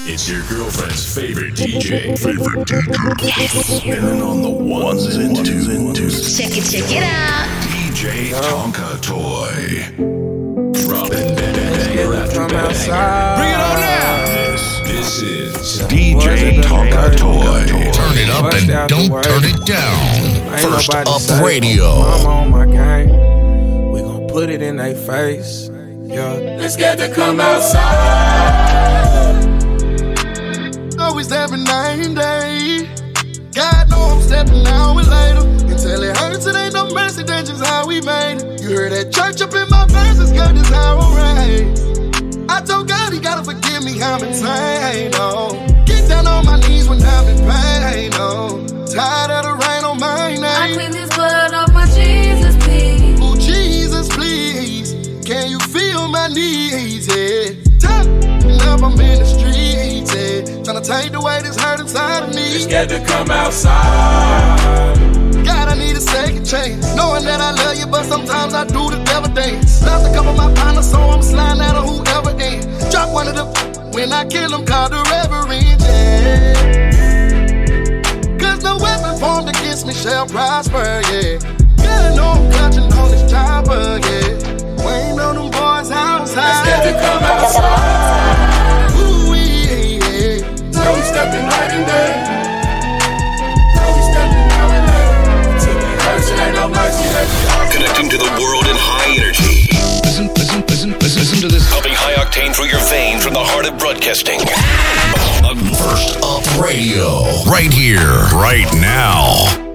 It's your girlfriend's favorite DJ. Favorite DJ. Yes. Spinning on the ones and twos and twos. Check it, check it out. DJ Tonka Toy. Dropping banger after banger. Bring it on now. This, this is DJ Tonka Toy. Turn it up and don't turn it down. First Up Radio. I'm on my game. We gon' put it in their face. Yeah. Let's get to come outside. Every night and day. God know I'm stepping out with later. Until it hurts, it ain't no mercy, that's just how we made it. You heard that church up in my verses, God, this how I'm raised. I told God he gotta forgive me, I'm insane, oh. Get down on my knees when I'm in pain, oh. Tired of the rain on my name. I clean this blood off my Jesus, please. Oh, Jesus, please. Can you feel my needs? Yeah. Top up, I'm in the streets. Take the weight that's hurt inside of me. Let's get to come outside. God, I need a second chance. Knowing that I love you, but sometimes I do the devil dance. Lost a couple of my partners, so I'm sliding out of whoever ends. Drop one of the when I kill them, call the reverend. Yeah. Cause no weapon formed against me shall prosper, yeah. Gotta know I'm clutching on this chopper, yeah. Waiting on them boys outside. Octane through your veins from the heart of broadcasting. First Up Radio. Right here, right now.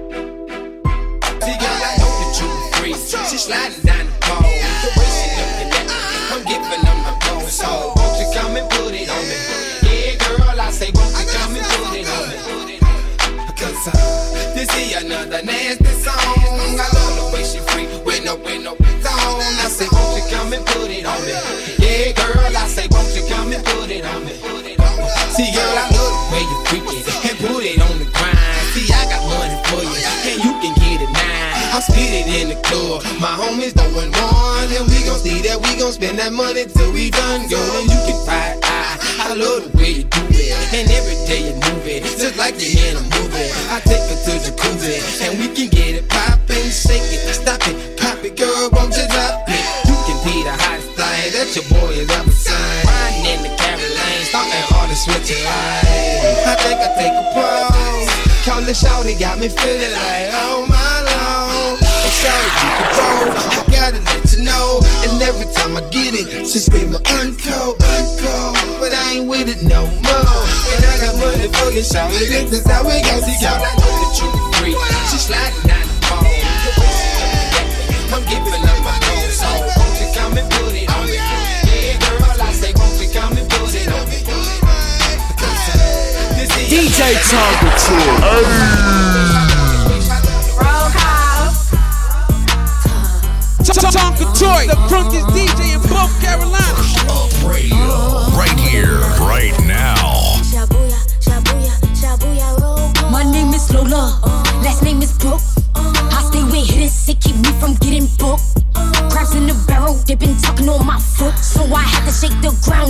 My homies doing one, and we gon' see that we gon' spend that money till we done. And you can fight, I, love the way you do it, and every day you move it, just like you're in a movie. I take her to the jacuzzi, and we can get it poppin', shake it, stop it, pop it, girl, won't you drop it? You can be the hottest thing that your boy has ever seen. Riding in the Carolines, starting all the switching lights. I think I take a pause. Call the shouty, got me feeling like, oh my lord. And money for you, shouty. This is how we go. See, girl, I know that you can free. She sliding down the pole. I'm giving up my own soul. Won't you come and put it on me? Yeah, girl, I say, won't you come and put it on me? DJ Tonka Toy. Tonka Toy, the drunkest DJ in both Carolinas. Up Radio. Right here, right now.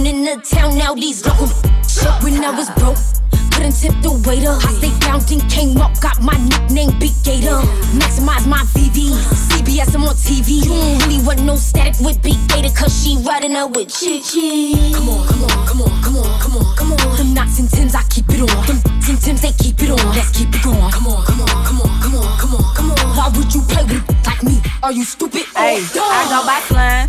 In the town. Now these local when I was broke. Couldn't tip the waiter. I stayed down, then came up, got my nickname Big Gator. Maximize my VV, CBS, I'm on TV. You don't really want no static with Big Gator, cause she riding up with Chi Chi. Come on, come on, come on, come on, come on, come on. Them knots and Tims, I keep it on. Them and Tims, they keep it on. Let's keep it going. Come on, come on, come on, come on, come on, come on. Why would you play with? Are you stupid? Hey, Oh, I go by slime,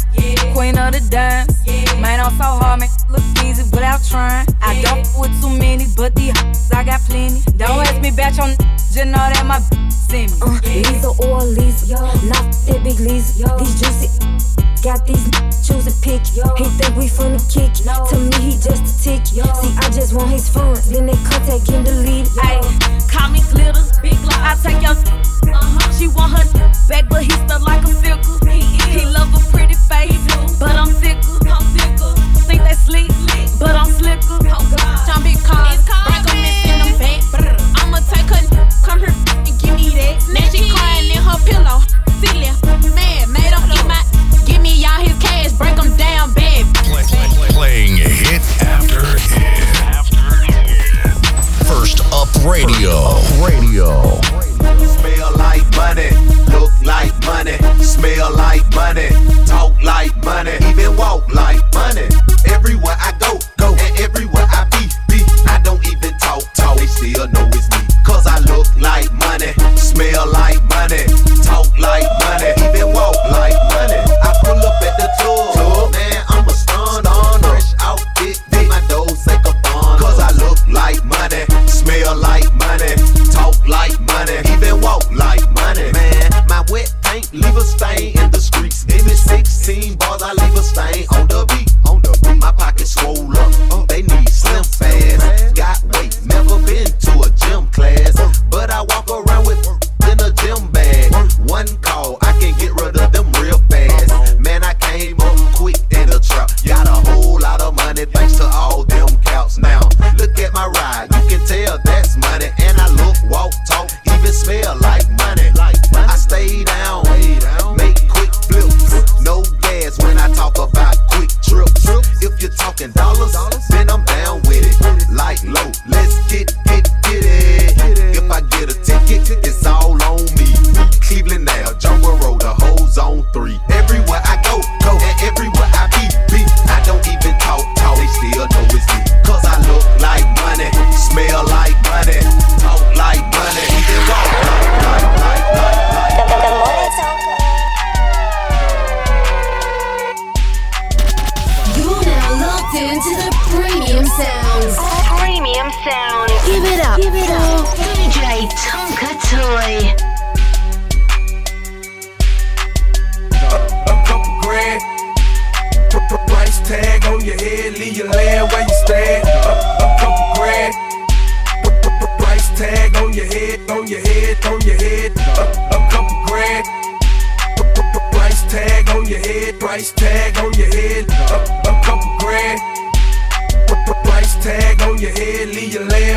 queen of the dance. Man, I'm so hard, man, look easy without trying. I don't with too many, but the I got plenty. Don't ask me back on, just know that my send me. Uh, Lisa or Lisa, not that big Lisa. These juicy got these choose a pick. Yo. He think we from the kick. To me, he just a tick. See, I just want his phone. Then they contact him deleted. Ay, call me glitter, big. I take your. Uh-huh. She want her back, but he stuck like a fickle. He love a pretty face, but I'm sicker. Think they sleep, but I'm slicker. John B. Cause, break them and send them back. I'ma take her, come here and give me that. Now she crying in her pillow, playing hit after hit. Radio. First up radio. radio money, look like money, smell like money, talk like money, even walk like money. Everywhere I go, go, and everywhere I be, be, I don't even talk, talk. They still know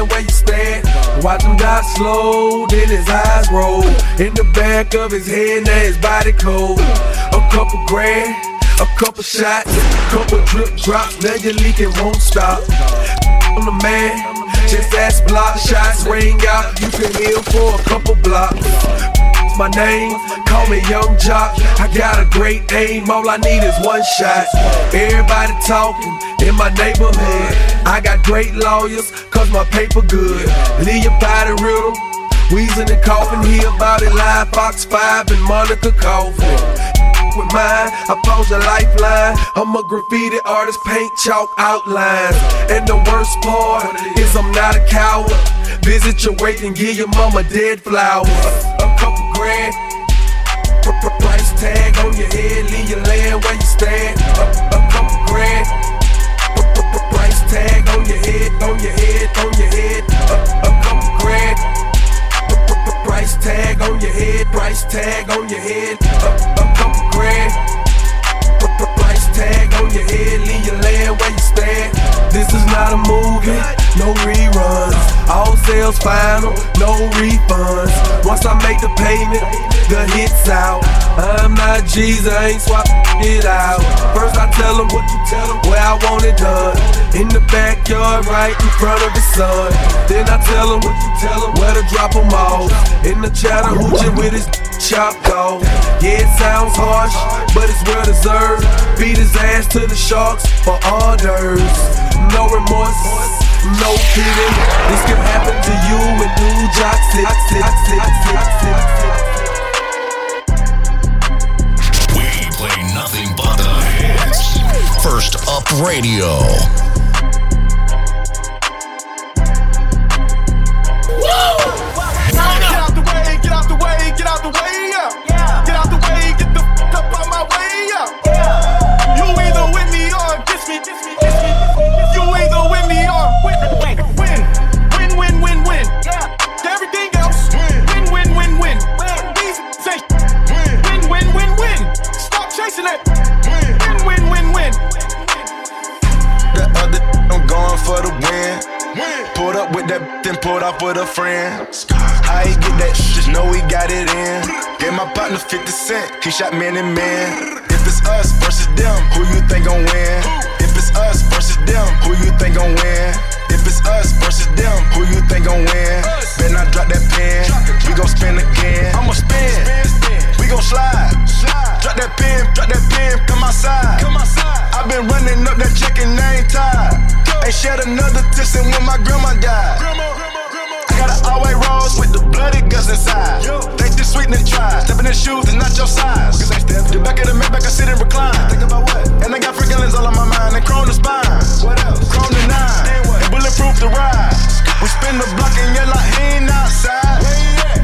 your land where you stand. Watch him die slow, then his eyes roll. In the back of his head, now his body cold. A couple grand, a couple shots, a couple drip drops, now you're leaking won't stop. I'm the man, just ask block shots ring out, you can heal for a couple blocks. My name, call me Yung Joc. I got a great aim, all I need is one shot. Everybody talking in my neighborhood. I got great lawyers, cause my paper good. Leave your body riddle. Wheezing and coughing, hear about it live. Fox 5 and Monica Kaufman. With mine, I pose a lifeline. I'm a graffiti artist, paint chalk outlines. And the worst part is I'm not a coward. Visit your wake and give your mama dead flowers. A couple grand. Pr- pr- Price tag on your head, leave your land where you stand. A, a head, on your head, on your head. A, a couple grand. Pr- pr- pr- Price tag on your head, price tag on your head. A, a couple grand. Pr- pr- Price tag on your head, leave your land where you stand. This is not a movie, no reruns. All sales final, no refunds. Once I make the payment, the hits out. I'm not Jesus, I ain't swap it out. First I tell them what you tell them, where I want it done. In the backyard, right in front of the sun. Then I tell them what you tell them, where to drop them off. In the Chattahoochee with his chopped off. Yeah, it sounds harsh, but it's well deserved. Beat his ass to the sharks for orders. No remorse, no pity. This can happen to you in New Jack City. We play nothing but the hits. First Up Radio. Get out the way, get out for the win. Pulled up with that, then pulled off with a friend. I ain't get that, just know we got it in. Gave my partner 50 cent, he shot man and man. If it's us versus them, who you think gon' win? If it's us versus them, who you think gon' win? If it's us versus them, who you think gon' win? Better not drop that pen, we gon' spin again. I'ma spin, we gon' slide. Drop that pen, drop that pen, come outside. i been running up that check and I ain't tired. Ain't shed another tear since when my grandma died. I got an all-white rose with the bloody guts inside. Think this sweet and try. Stepping in shoes is not your size. The back of the Maybach, I sit and recline. Think about what? And I got freaking lens all on my mind and chrome the spine. What else? Chrome the nine. And bulletproof the ride. We spin the block and yell like he ain't outside.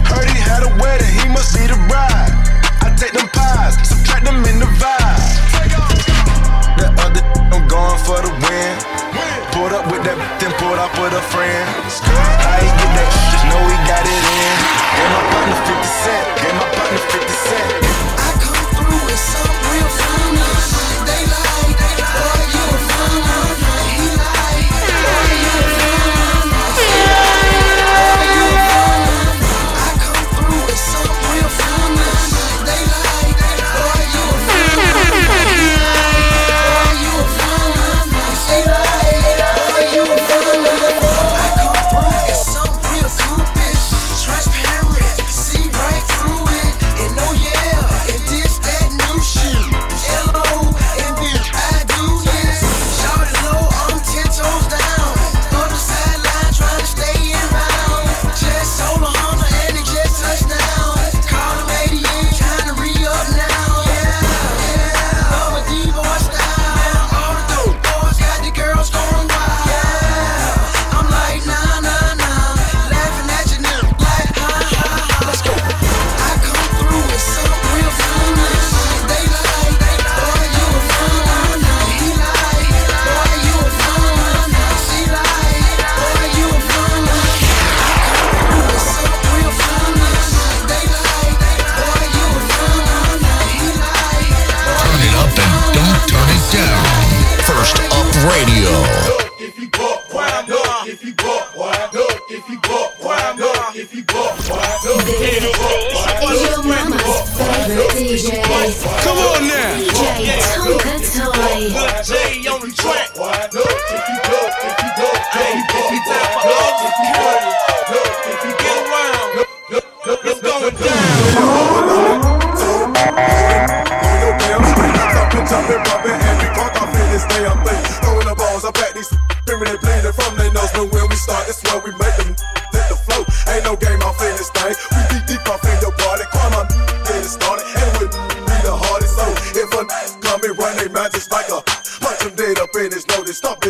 Heard he had a wedding, he must be the bride. I take them pies, subtract them in the vibe. That other I'm going for the win. Pulled up with that, then pulled off with a friend. I ain't get that, just know we got it in. Gave my partner 50 cent, gave my partner 50 cent. I come through with some real fun. They like,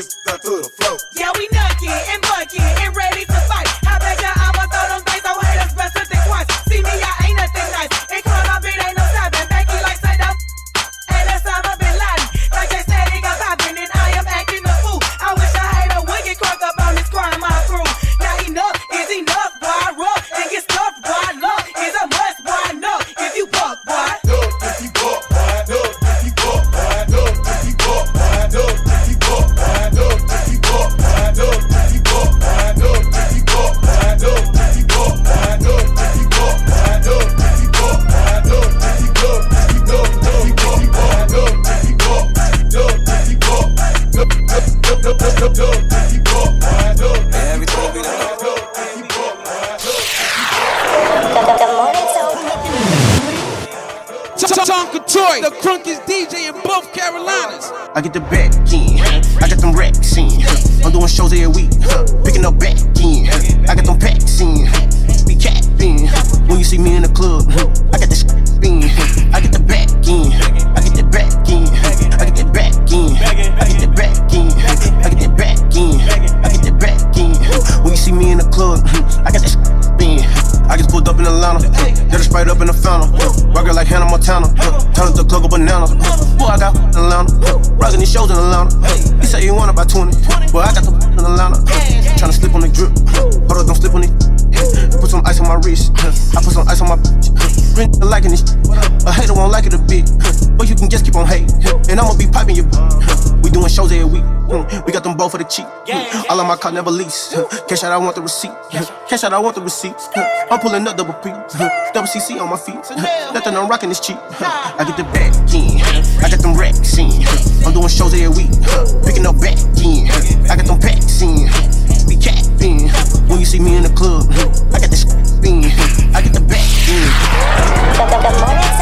down to the. Yeah, we nutty and bucky and ready to fight. I bet ya I'ma throw them Toy, the crunkiest DJ in both Carolinas. I get the back in. I got them racks in. I'm doing shows every week. Picking up back Boy, I got in Atlanta. Rockin' these shows in Atlanta. He said he want about 20. Boy, I got the in Atlanta. Tryna slip on the drip. Hold up, don't slip on it. Put some ice on my wrist. I put some ice on my bitch. Ring liking this. A hater won't like it a bit. But you can just keep on hating. And I'ma be piping you. We doing shows every week. Mm. We got them both for the cheap. Mm. All of my car never lease. Mm. Cash out, I want the receipt. Cash out, I want the receipt. I'm pulling up double P. Double CC on my feet. Nothing I'm rocking is cheap. I get the back in. I got them racks in. I'm doing shows every week. Picking up back in. I got them packs in. Be capping. When you see me in the club, I got the spin. I get the back Live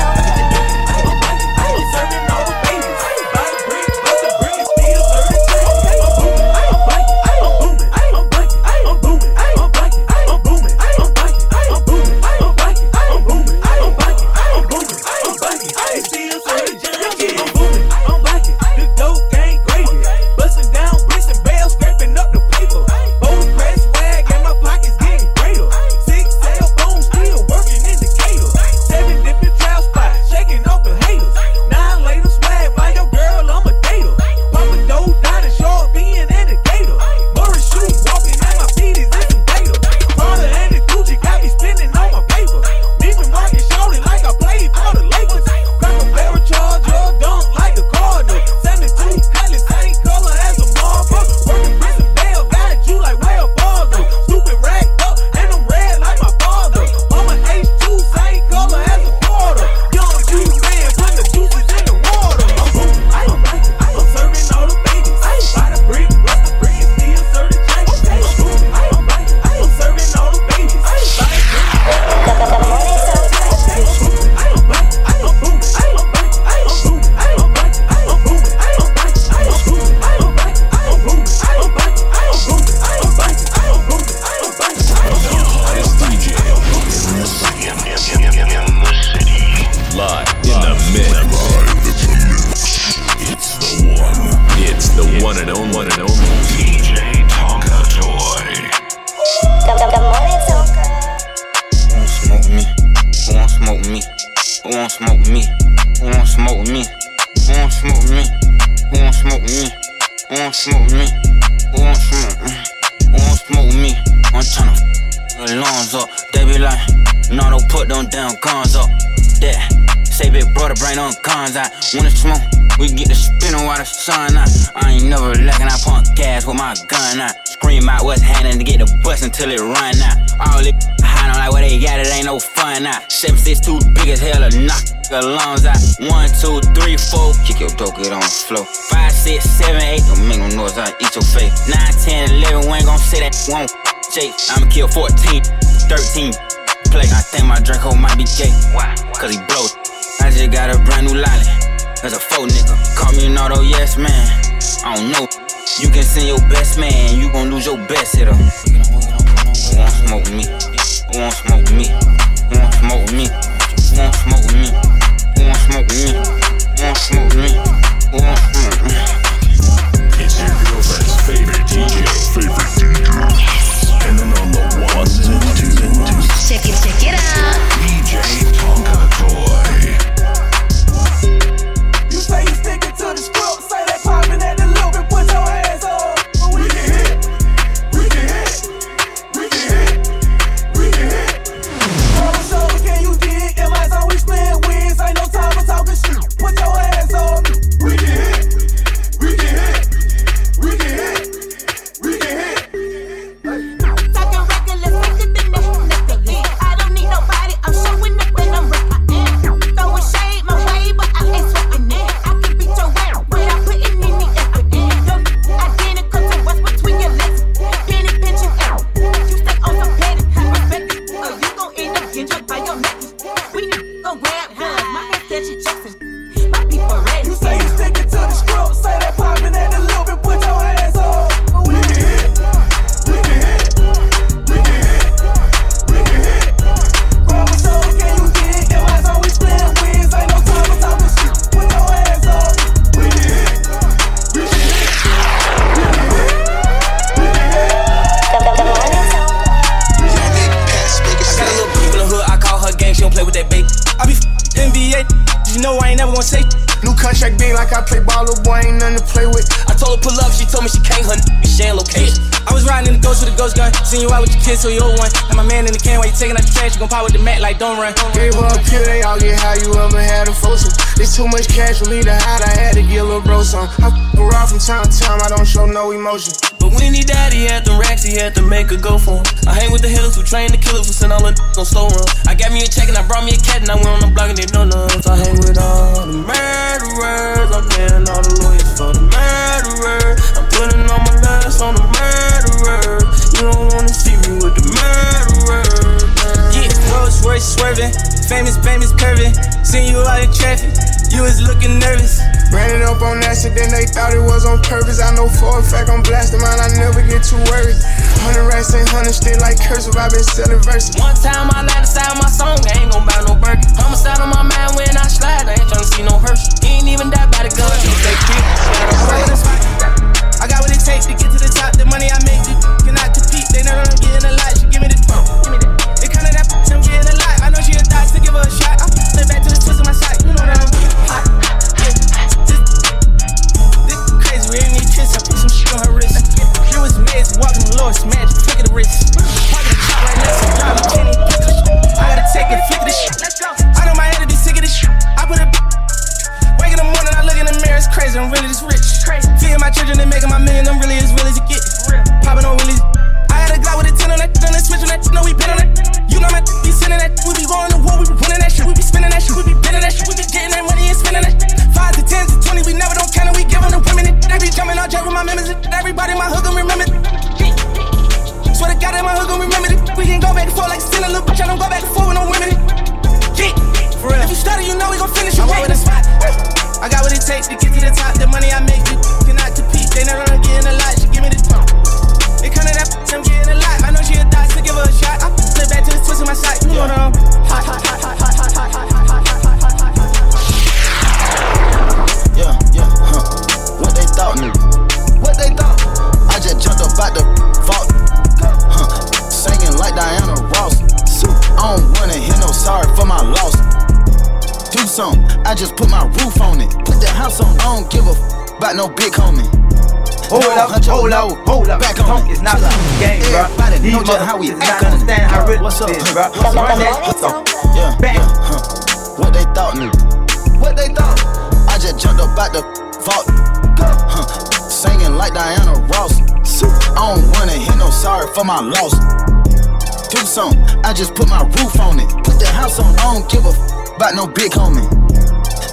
All it high on like what they got, it ain't no fun out. Seven six two big as hell, to knock the lungs out. One two three four, kick your dope, get on the floor. Five six seven eight, don't make no noise, I eat your face. Nine ten eleven, we ain't gon' say that won't shake. I'ma kill 14, 13 play. I think my drink Draco might be gay. Why? Cause he blows. I just got a brand new lolly. That's a faux nigga. Call me an auto yes man. I don't know. You can send your best man, you gon' lose your best hitter. Who want smoke with me? Who want smoke with me? Who want smoke with me? Who want smoke with me? Who want smoke with me? Who want smoke with me? Who want smoke with me? It's your girlfriend's favorite DJ. Favorite DJ. And then on the ones and twos. Check it, check it out. DJ Tonka like don't run. Gave a pill, they all get how you ever had a foursome. It's too much cash for me to hide, I had to get a little bro some. I around from time to time, I don't show no emotion. But when he died, he had them racks, he had to make a go for him. I hang with the hitters who train the killers who send all the on slow run. I got me a check and I brought me a cat and I went on the block and they know none. So I hang with all the murderers. Famous, famous curving. Seen you out in traffic, you was looking nervous. Ran it up on accident, they thought it was on purpose. I know for a fact I'm blasting mine, I never get too worried. Hundred racks ain't hundred still like cursive, i been selling verses. One time I lied inside my song, I ain't gon' buy no burger. Homicide on my mind when I slide, I ain't tryna see no hearse. He ain't even die by the gun. Take I got what it takes to get to the top. The money I make, you cannot compete. They know I'm getting a lot. She give me the phone. Give me that. Give her a shot. I flip back to the twist of my side. You know that I'm hot. This, this crazy. We ain't need kiss. I put some shit on her wrist. She was amazing. Walking the smash, flick of the wrist. Parking the chop right next to John Kenny. I gotta take it, flick of this shit. I know my head to be sick of this shit. I put a Wake in the morning, I look in the mirror, it's crazy, I'm really this rich. Feeding my children and making my million, I'm really as real as it get. Popping on really. I had a Glock with a 10 on that, on that switch on that, know we been on that. You know my be sending that, we be going members, everybody in my hood gon' remember. Swear to God that my hood gon' remember it. We can go back and forth like a little bitch, I don't go back and forth with no women. Yeah. For real. If you study, you know we gon' finish. I'm over the spot. I got what it takes to get to the top. The money I make, you cannot compete. They never I'm getting a lot. Hold up, hold up. Back on Punk is not like a game, bro. These know just how we motherfuckers act not understand how real this is, bro. Run that shit off. Yeah, Bang. What they thought, nigga? What they thought? I just jumped up out the vault, huh? Singing like Diana Ross. I don't wanna hear no sorry for my loss. Do something, I just put my roof on it. Put the house on, I don't give a f about no big homie.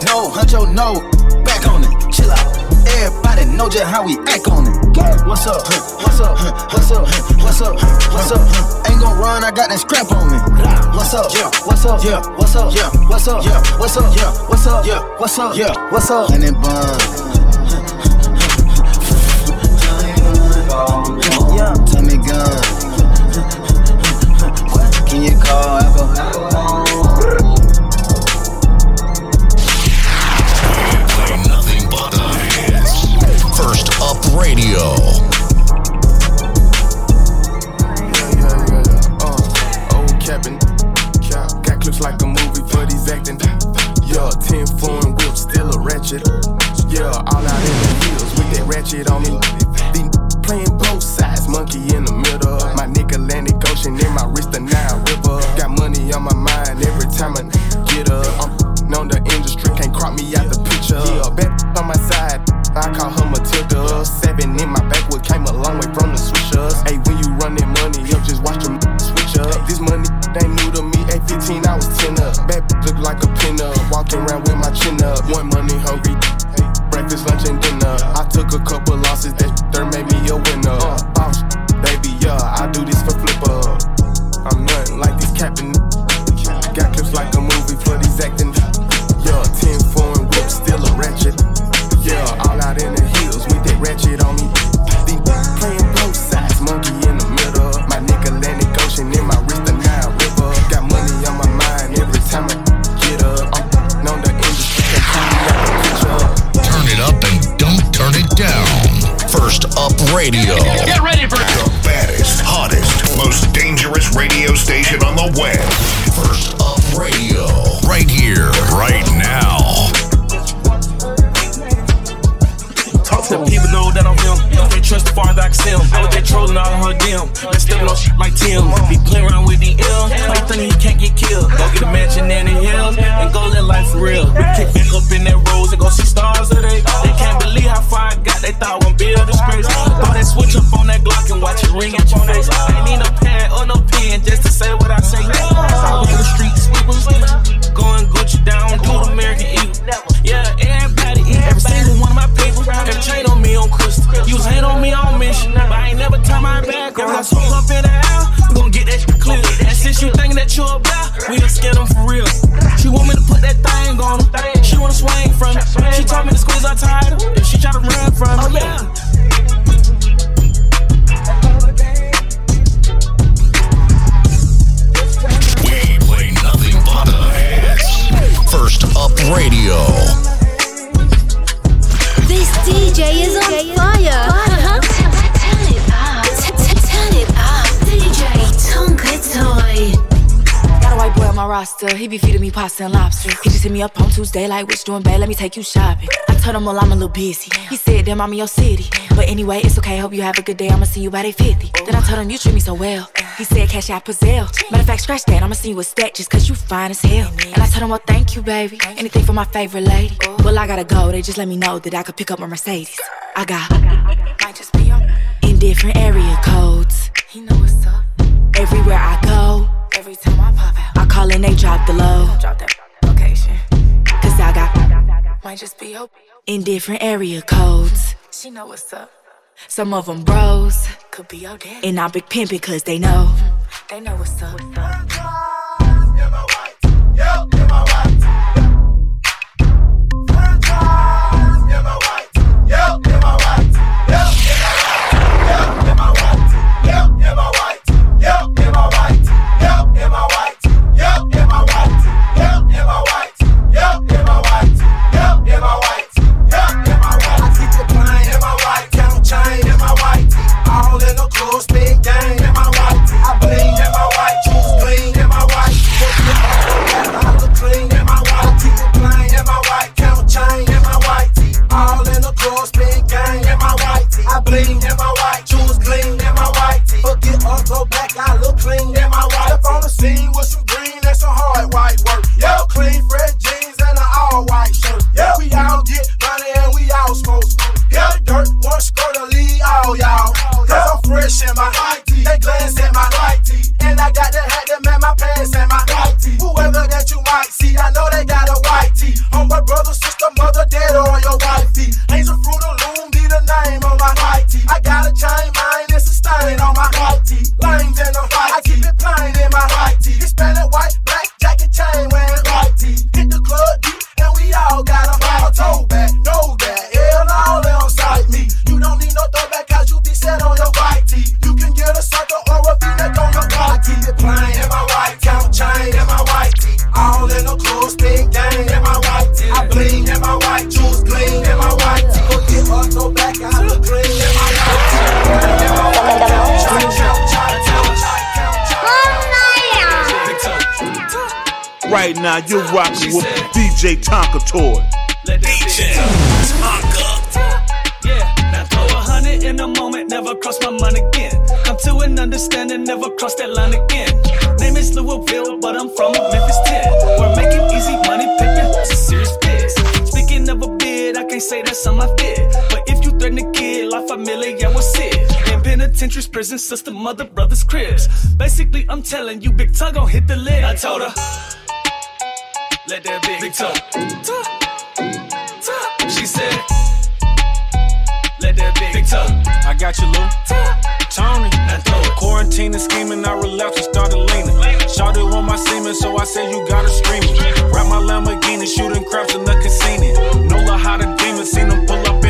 No, huncho, no, back on it. Chill out everybody know just how we act on it. What's up? What's up? What's up? What's up? What's up? Ain't gon' run, I got that scrap on me. What's up? Yeah. What's up? Yeah. What's up? Yeah. What's up? Yeah. What's up? Yeah. What's up? Yeah. What's up? Yeah. What's up? And it bun. Yeah. Tell me gun. Can you call? All her them. They on shit like Tim. Be playing around with the M. Why you think he can't get killed? Go get a mansion in the hills and go live life real. We kick back up in that rose and go see stars today. They can't believe how far I got. They thought I wouldn't be a disgrace. That switch up on that Glock and watch it ring at your face. Ain't need no pad or no pen just to say what I say. I was the streets, sweepers, going Gucci down, do the American Eagle. People. Every chain on me on crystal. You was hate on me on mission, but I ain't never turn my back. If I smoke up in the air, we gon' get that shit clear. And since you thinking that you about, we done scared them for real. She want me to put that thing on her. She wanna swing from it. She told me to squeeze her tighter if she try to run from it. Oh, yeah. We play nothing but the hits. First Up Radio. DJ is on fire. Turn it up. Turn it up. DJ Tonka Toy. White boy on my roster, he be feeding me pasta and lobster. He just hit me up on Tuesday, like, what's doing, babe? Let me take you shopping. I told him, well, I'm a little busy. He said, damn, I'm in your city. But anyway, it's okay, hope you have a good day. I'ma see you by day 50. Then I told him, you treat me so well. He said, cash out Pazelle. Matter of fact, scratch that, I'ma see you a stack just cause you fine as hell. And I told him, well, thank you, baby. Anything for my favorite lady. Well, I gotta go, they just let me know that I could pick up my Mercedes. I got, might just be on in different area codes. He know what's up. Everywhere I go, every time I pop out, I call and they drop the low. Drop that location. Cause I got, might just be open. In different area codes. She know what's up. Some of them bros, could be your dad. And I'm big pimpin' cause they know. They know what's up. I now, you're rocking with DJ Tonka Toy. DJ Yeah, now throw a hundred in a moment, never cross my mind again. Come to an understanding, never cross that line again. Name is Louisville, but I'm from Memphis 10. We're making easy money, pimping, it's a serious biz. Speaking of a bid, I can't say that's on my fit. But if you threaten a kid, la familia was it. In penitentiaries, prison sister, mother, brothers, cribs. Basically, I'm telling you, Big Tug gon' hit the lid. I told her, let that big. She said, let that big, big tug. I got you, Lou. Tony. Quarantine and scheming, I relapsed and started leaning. Shouted on my semen, so I said you gotta scream it. Wrap my Lamborghini, shooting craps in the casino. Nola how the demon, seen him pull up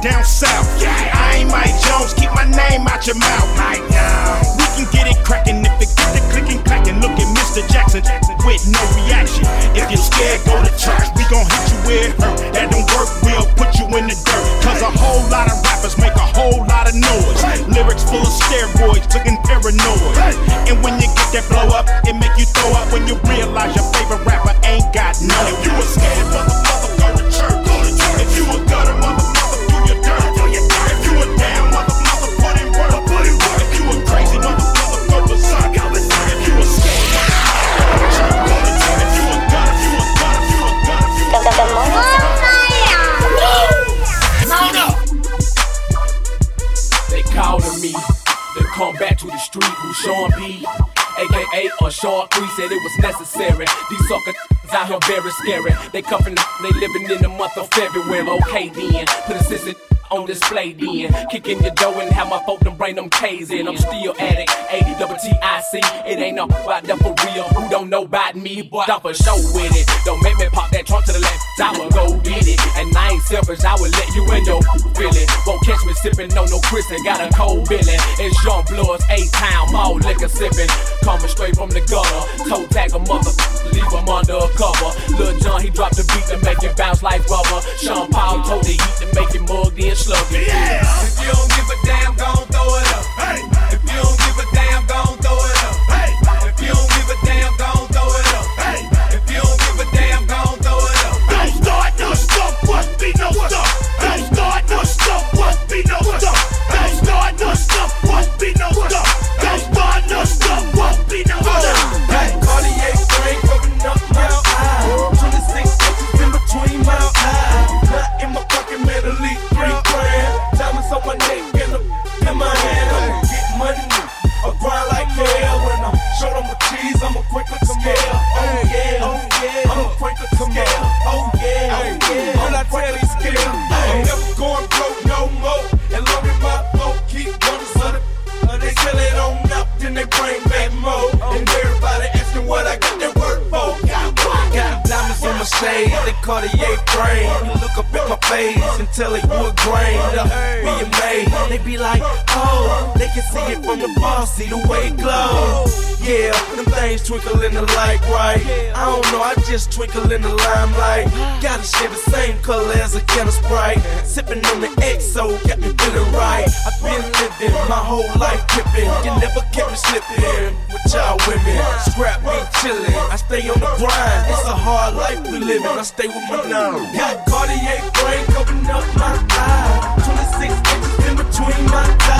down south. Yeah. I ain't Mike Jones, keep my name out your mouth. Right now, we can get it crackin' if it get the clickin' clackin'. Look at Mr. Jackson with no reaction. If you're scared, go to church. We gon' hit you where it hurt. That don't work, we'll put you in the dirt. Cause a whole lot of rappers make a whole lot of noise. Lyrics full of steroids, looking paranoid. And when you get that blow up, it make you throw up when you realize your favorite rapper ain't got none. If you a scared mother, mother, go to church. Go to church. If you a the street who Sean B. AKA a short three said it was necessary. These sucker out here very scary. They cuffin', they living in the month of February. Okay then, put a sister on display then. Kick in your door and have my folk them bring them K's in. I'm still at it. 80 double T-I-C. It ain't no about that for real. Who don't know about me, but I'm for show with it. Don't make me pop that trunk to the left, I will go get it. And I ain't selfish, I will let you in your feeling. Won't catch me sipping no no Chris got a cold billy. It's Jean Blood's A-Town, mall liquor sipping. Coming straight from the gutter. Toe tag a mother, leave him under a cover. Lil Jon, he dropped the beat to make it bounce like rubber. Sean Paul told the heat to make it mug then sluggy. Yeah. If you don't give a damn, gon' throw it up. Hey. If you don't can see it from the bar, see the way it glows. Yeah, them things twinkle in the light, right? I don't know, I just twinkle in the limelight. Gotta share the same color as a can of Sprite. Sipping on the XO, got me feeling right. I've been living my whole life pimping. You never kept me slipping with y'all women. Scrap me chillin'. I stay on the grind. It's a hard life we living. I stay with my now. Got Cartier brain covering up my eye. 26 inches in between my thighs.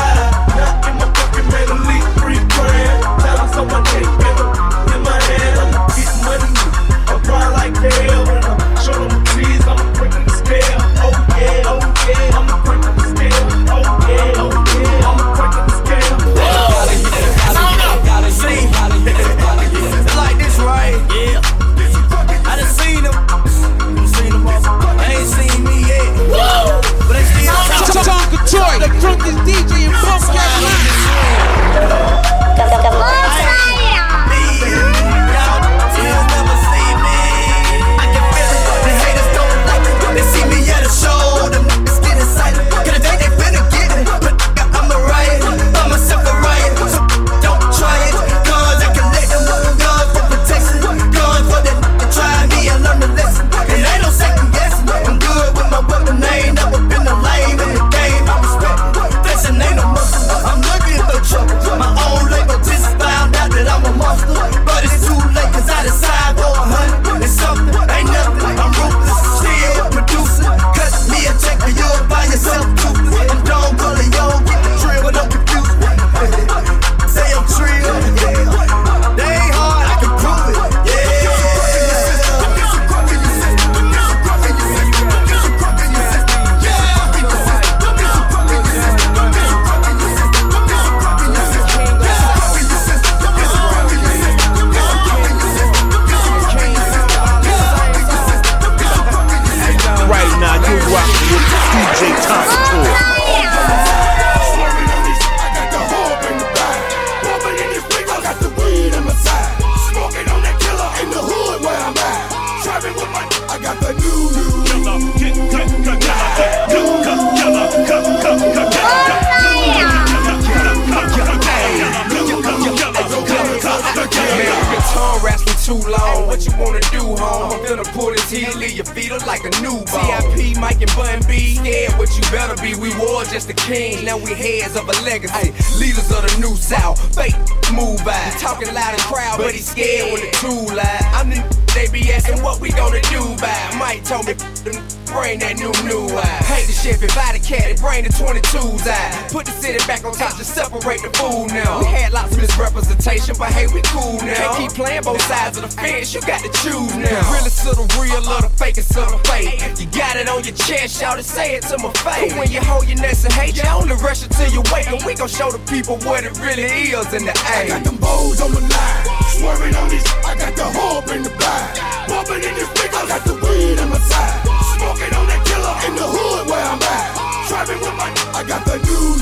Of the fence, you got to choose now. Realest to the real, or the fakest to the fake. You got it on your chest, shout it, say it to my face. When you hold your nest and hate, you only rush it till you wake. And we gon' show the people what it really is in the A. I got them bows on my line, swerving on this. I got the hub in the blind, bumping in this bitch. I got the weed on my side, smoking on that killer in the hood where I'm at. Driving with my, I got the new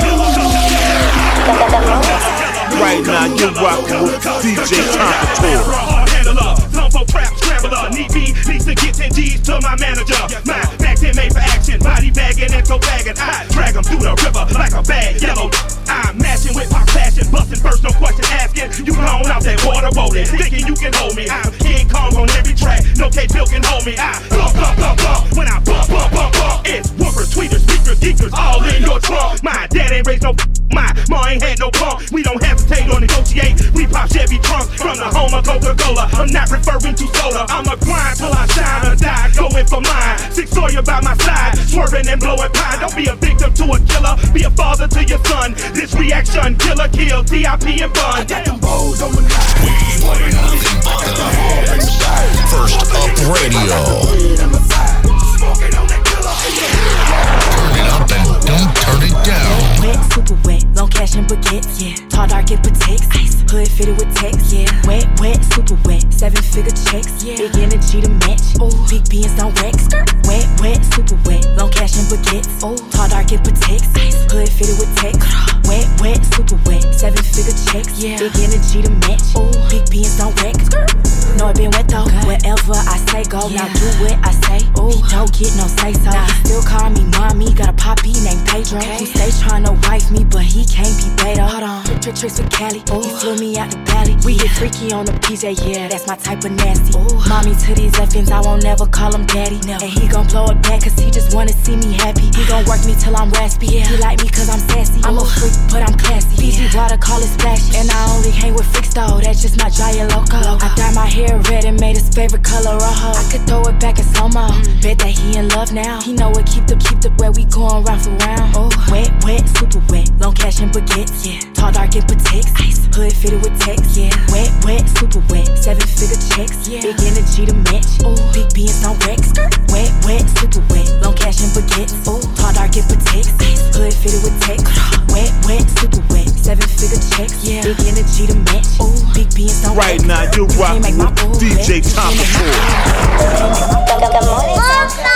new. Right now, you're rocking with DJ Tonka Toy. handler, lump of trap scrambler. Need me, needs to get 10 G's to my manager. My back then made for action, body bagging and go bagging. I drag him through the river like a bad yellow. I'm mashing with pop fashion, busting first, no question asking. You blown out that water boating, thinking you can hold me. I'm King Kong on every track, no K Bill can hold me. I bump, bump, bump, bump. When I bump, bump, bump, bump, it's whoopers, tweeters, speakers, geekers, all in your trunk. My dad ain't raised no my ma ain't had no punk. We don't hesitate or negotiate. We pop Chevy trunks from the home of Coca-Cola. I'm not referring to soda. I'm a grind till I shine or die. Going for mine. Six Sawyer by my side, swerving and blowing pine. Don't be a victim to a killer. Be a father to your son. This reaction, killer, kill, TIP and bun. Got them bows on my line. First Up Radio. Turn it up and don't turn it down. Wet, super wet, long cash and baguettes, yeah. Tall, dark, and protects. Ice. Hood fitted with text, yeah. Wet, wet, wet, seven figure checks, yeah. Big energy to match, ooh. Big beans don't wreck, skirt. Wet, wet, super wet, long cash and baguettes, ooh. Tall, dark, and protects. Ice. Hood fitted with text. Wet, wet, super wet, seven figure checks, yeah. Big energy to match, ooh. Big beans don't wreck, skirt. Know it been wet though. Wherever I say go, now do what I say. Ooh, he don't get no say so. He still call me mommy. Got a poppy named Pedro. He stay tryna wife me, but he can't be Beto. Hold on, trick tricks with Cali. Ooh, he flew me out the Bali. We get freaky on the PJ, yeah, that's my type of nasty. Ooh, mommy to these effins, I won't never call him daddy. No. And he gon' blow it back cause he just wanna see me happy. He gon' work me till I'm raspy. Yeah. He like me cause I'm sassy. I'm a freak, but I'm classy. Fiji water, call it splashy. And I only hang with freaks though, that's just my giant loco. I dye my hair red and made his favorite color rojo. I could throw it back in slow mo. Mm. Bet that he in love now. He know what keep the keep the where we going round for round. Oh, wet, wet, super wet. Long cash and baguettes. Yeah. Tall, dark, and protects. Ice. Hood fitted with text. Yeah. Wet, wet, super wet. Seven figure checks. Yeah. Big energy to match. Ooh. Big beans on Rex. Wet, wet, super wet. Long cash and baguettes. Ooh. Tall, dark, and protects. Ice. Hood fitted with text. Wet, wet, super wet. Seven figure checks. Yeah. Big energy to match. Ooh. Big beans on Right now, you rock with DJ Tonka Oh,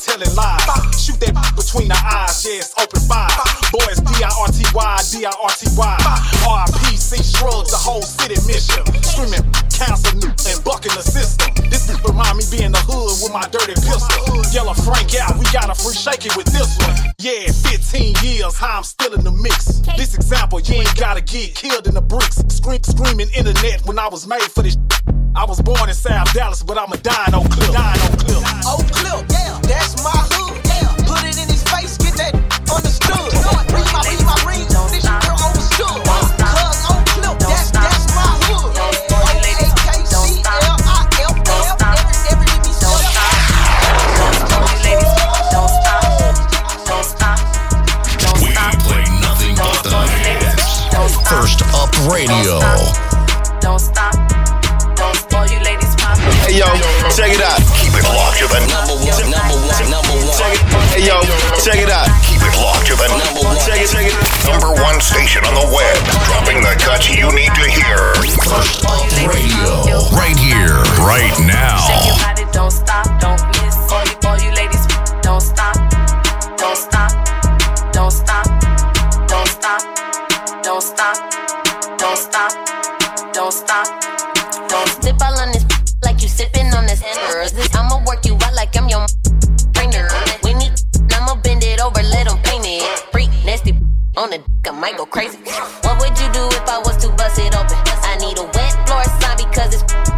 telling lies. Shoot that between the eyes, yeah, it's open fire. Boys, D-I-R-T-Y, D-I-R-T-Y. R-I-P-C shrug the whole city mission. Screaming council and bucking the system. This bitch remind me being the hood with my dirty pistol. Yellow Frank out, we got a free shaking with this one. Yeah, 15 years, how I'm still in the mix. This example, you ain't gotta get killed in the bricks. Scream, screaming internet when I was made for this. I was born in South Dallas, but I'm a dino clip. Dino clip. Oh, clip, Radio. Don't stop. Don't spoil you ladies pop. Hey yo, check it out. Keep it locked to the number one, number one, number one. Check it. Hey yo, check it out. Keep it locked to the number one. Check it, check it. Number one station on the web. Dropping the cuts you need to hear. Radio. Right here, right now. Shake your body, don't stop, don't miss. All you, all you ladies, don't stop, don't stop, don't stop, don't Sip all on this like you sipping on this. I'ma work you out like I'm your trainer. We need, I'ma bend it over, let 'em paint it. Freak, nasty on the dick, I might go crazy. What would you do if I was to bust it open? I need a wet floor sign because it's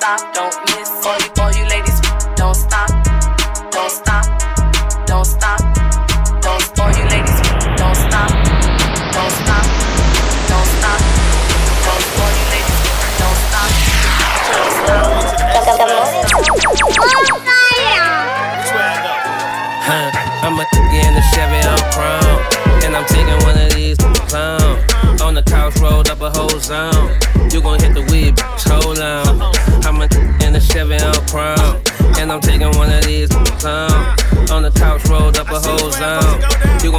stop, don't miss.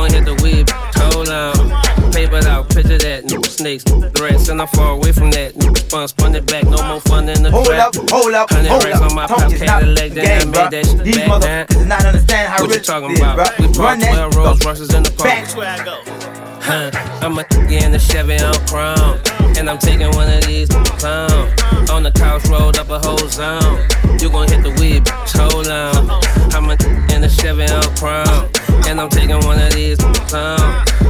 Gon' hit the weed, hold on. Paper out, picture that. Snakes, threats, and I'm far away from that. Spun, spun it back, no more fun in the Hold trap. up, hold up, hold up. on my Talk pop, not Cadillac, then I made that shit These back motherfuckers down. do not understand how What you rich talking this is, about? bruh. We Run parked that, 12 Rolls Royces in the park. Huh, I'm a in the Chevy on chrome. And I'm taking one of these clown. On the couch, rolled up a whole zone. You gon' hit the weed, hold on. I'm a in the Chevy on chrome. And I'm taking one of these clown.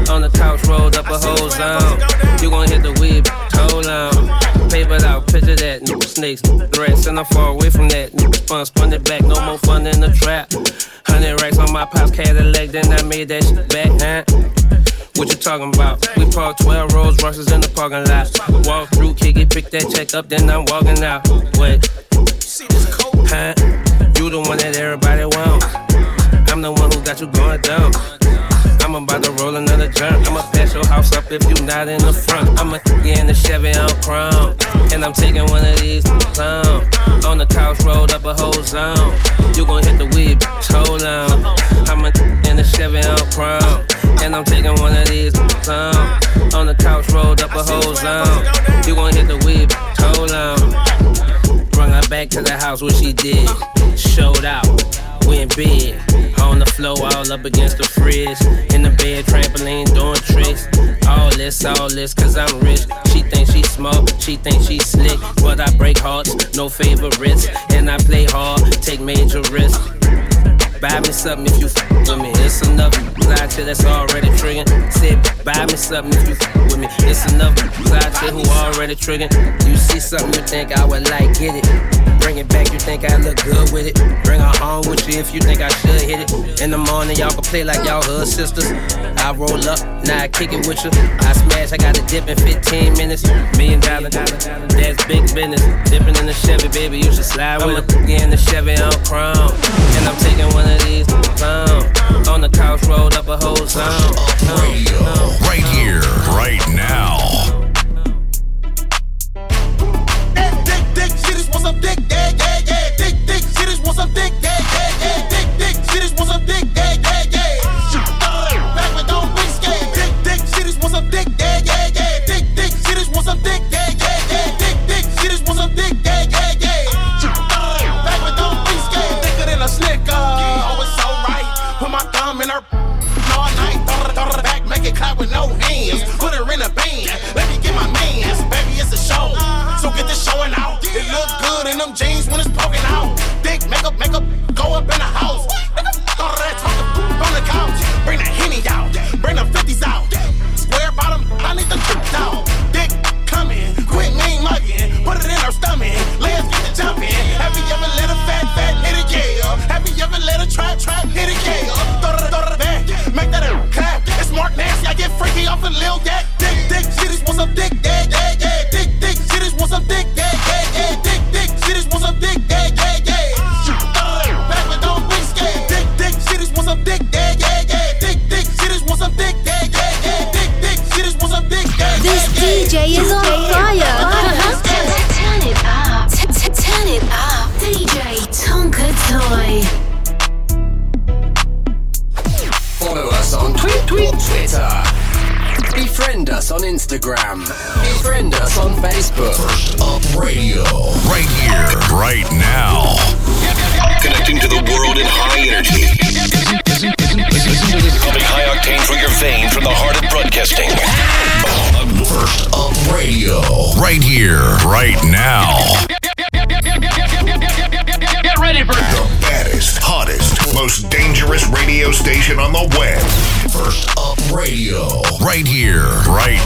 On the couch, rolled up a whole zone. You gon' hit the weed, hold on. Paper out, picture that. Snakes, threats, and I'm far away from that. Spun, spun it back, no more fun in the trap. Hundred racks on my pops, Cadillac, then I made that shit back, huh? What you talking about? We parked 12 Rolls Royces in the parking lot. Walk through, kick it, pick that check up, then I'm walking out. Wait, huh? You the one that everybody wants. I'm the one who got you going down. I'm about to roll another jump. I'ma pass your house up if you not in the front. I'ma get in the Chevy on crown. And I'm taking one of these to the clown. On the couch, rolled up a whole zone. You gon' hit the weed, hold on. I'm a in the Chevy on crown. And I'm taking one of these to the clown. On the couch, rolled up a whole zone. You gon' hit the weed, hold on. Bring her back to the house, what she did. Showed out, went big. Floor, all up against the fridge. In the bed, trampoline, doing tricks. All this, all this, cause I'm rich. She thinks she smart, she thinks she slick. But I break hearts, no favorites. And I play hard, take major risks. Buy me something if you f with me. It's enough out here that's already triggering. Said, buy me something if you f with me. It's enough out here who already triggering. You see something you think I would like, get it. Bring it back, you think I look good with it. Bring her home with you if you think I should hit it. In the morning, y'all can play like y'all hood sisters. I roll up, now I kick it with you. I smash, I got a dip in 15 minutes. Million dollar, that's big business. Dipping in the Chevy, baby, you should slide with it. Get in the Chevy I'm crown. And I'm taking one of these clown. On the couch, rolled up a whole zone. Right here, right now. Dick, yeah, yeah, yeah. Dick, dick, shit is want some dick, yeah, yeah, yeah. Dick, dick, shit is want some dick, yeah, yeah, yeah. Back but don't be. Dick, dick, shit is want some dick, yeah, yeah, yeah. Dick, dick, shit is want some dick, yeah, yeah, yeah. Dick, dick, shit is want some dick, yeah, yeah, yeah. Back but don't be. Thicker than a slicker. Oh, it's alright. Put my thumb in her all night. Throw her back, make it clap with no hands. Good in them jeans when it's poking out. Dick, makeup, makeup, go up in the house. Throw that talking on the couch. Bring the henny out. Bring the 50s out. Square bottom, I need the truth out. Dick coming, quit mean mugging. Put it in her stomach. Let's get the jumping. Have you ever let a fat, fat hit it, yeah? Have you ever let a trap, trap hit it, yeah? Throw it, throw back. Make that a clap. It's Mark Nasty. I get freaky off a lil yak. Dick, dick, shit is want some dick, yeah, yeah, DJ is on fire. Turn it up. T- t- Turn it up. DJ Tonka Toy. Follow us on tweet, tweet, Twitter. Befriend us on Instagram. Befriend us on Facebook. First Up Radio. Right here, right now. Connecting to the world in high energy. Pumping high octane through your veins from the heart of broadcasting. First Up Radio. Right here, right now. Get ready for the baddest, hottest, most dangerous radio station on the web. First Up Radio. Right here, right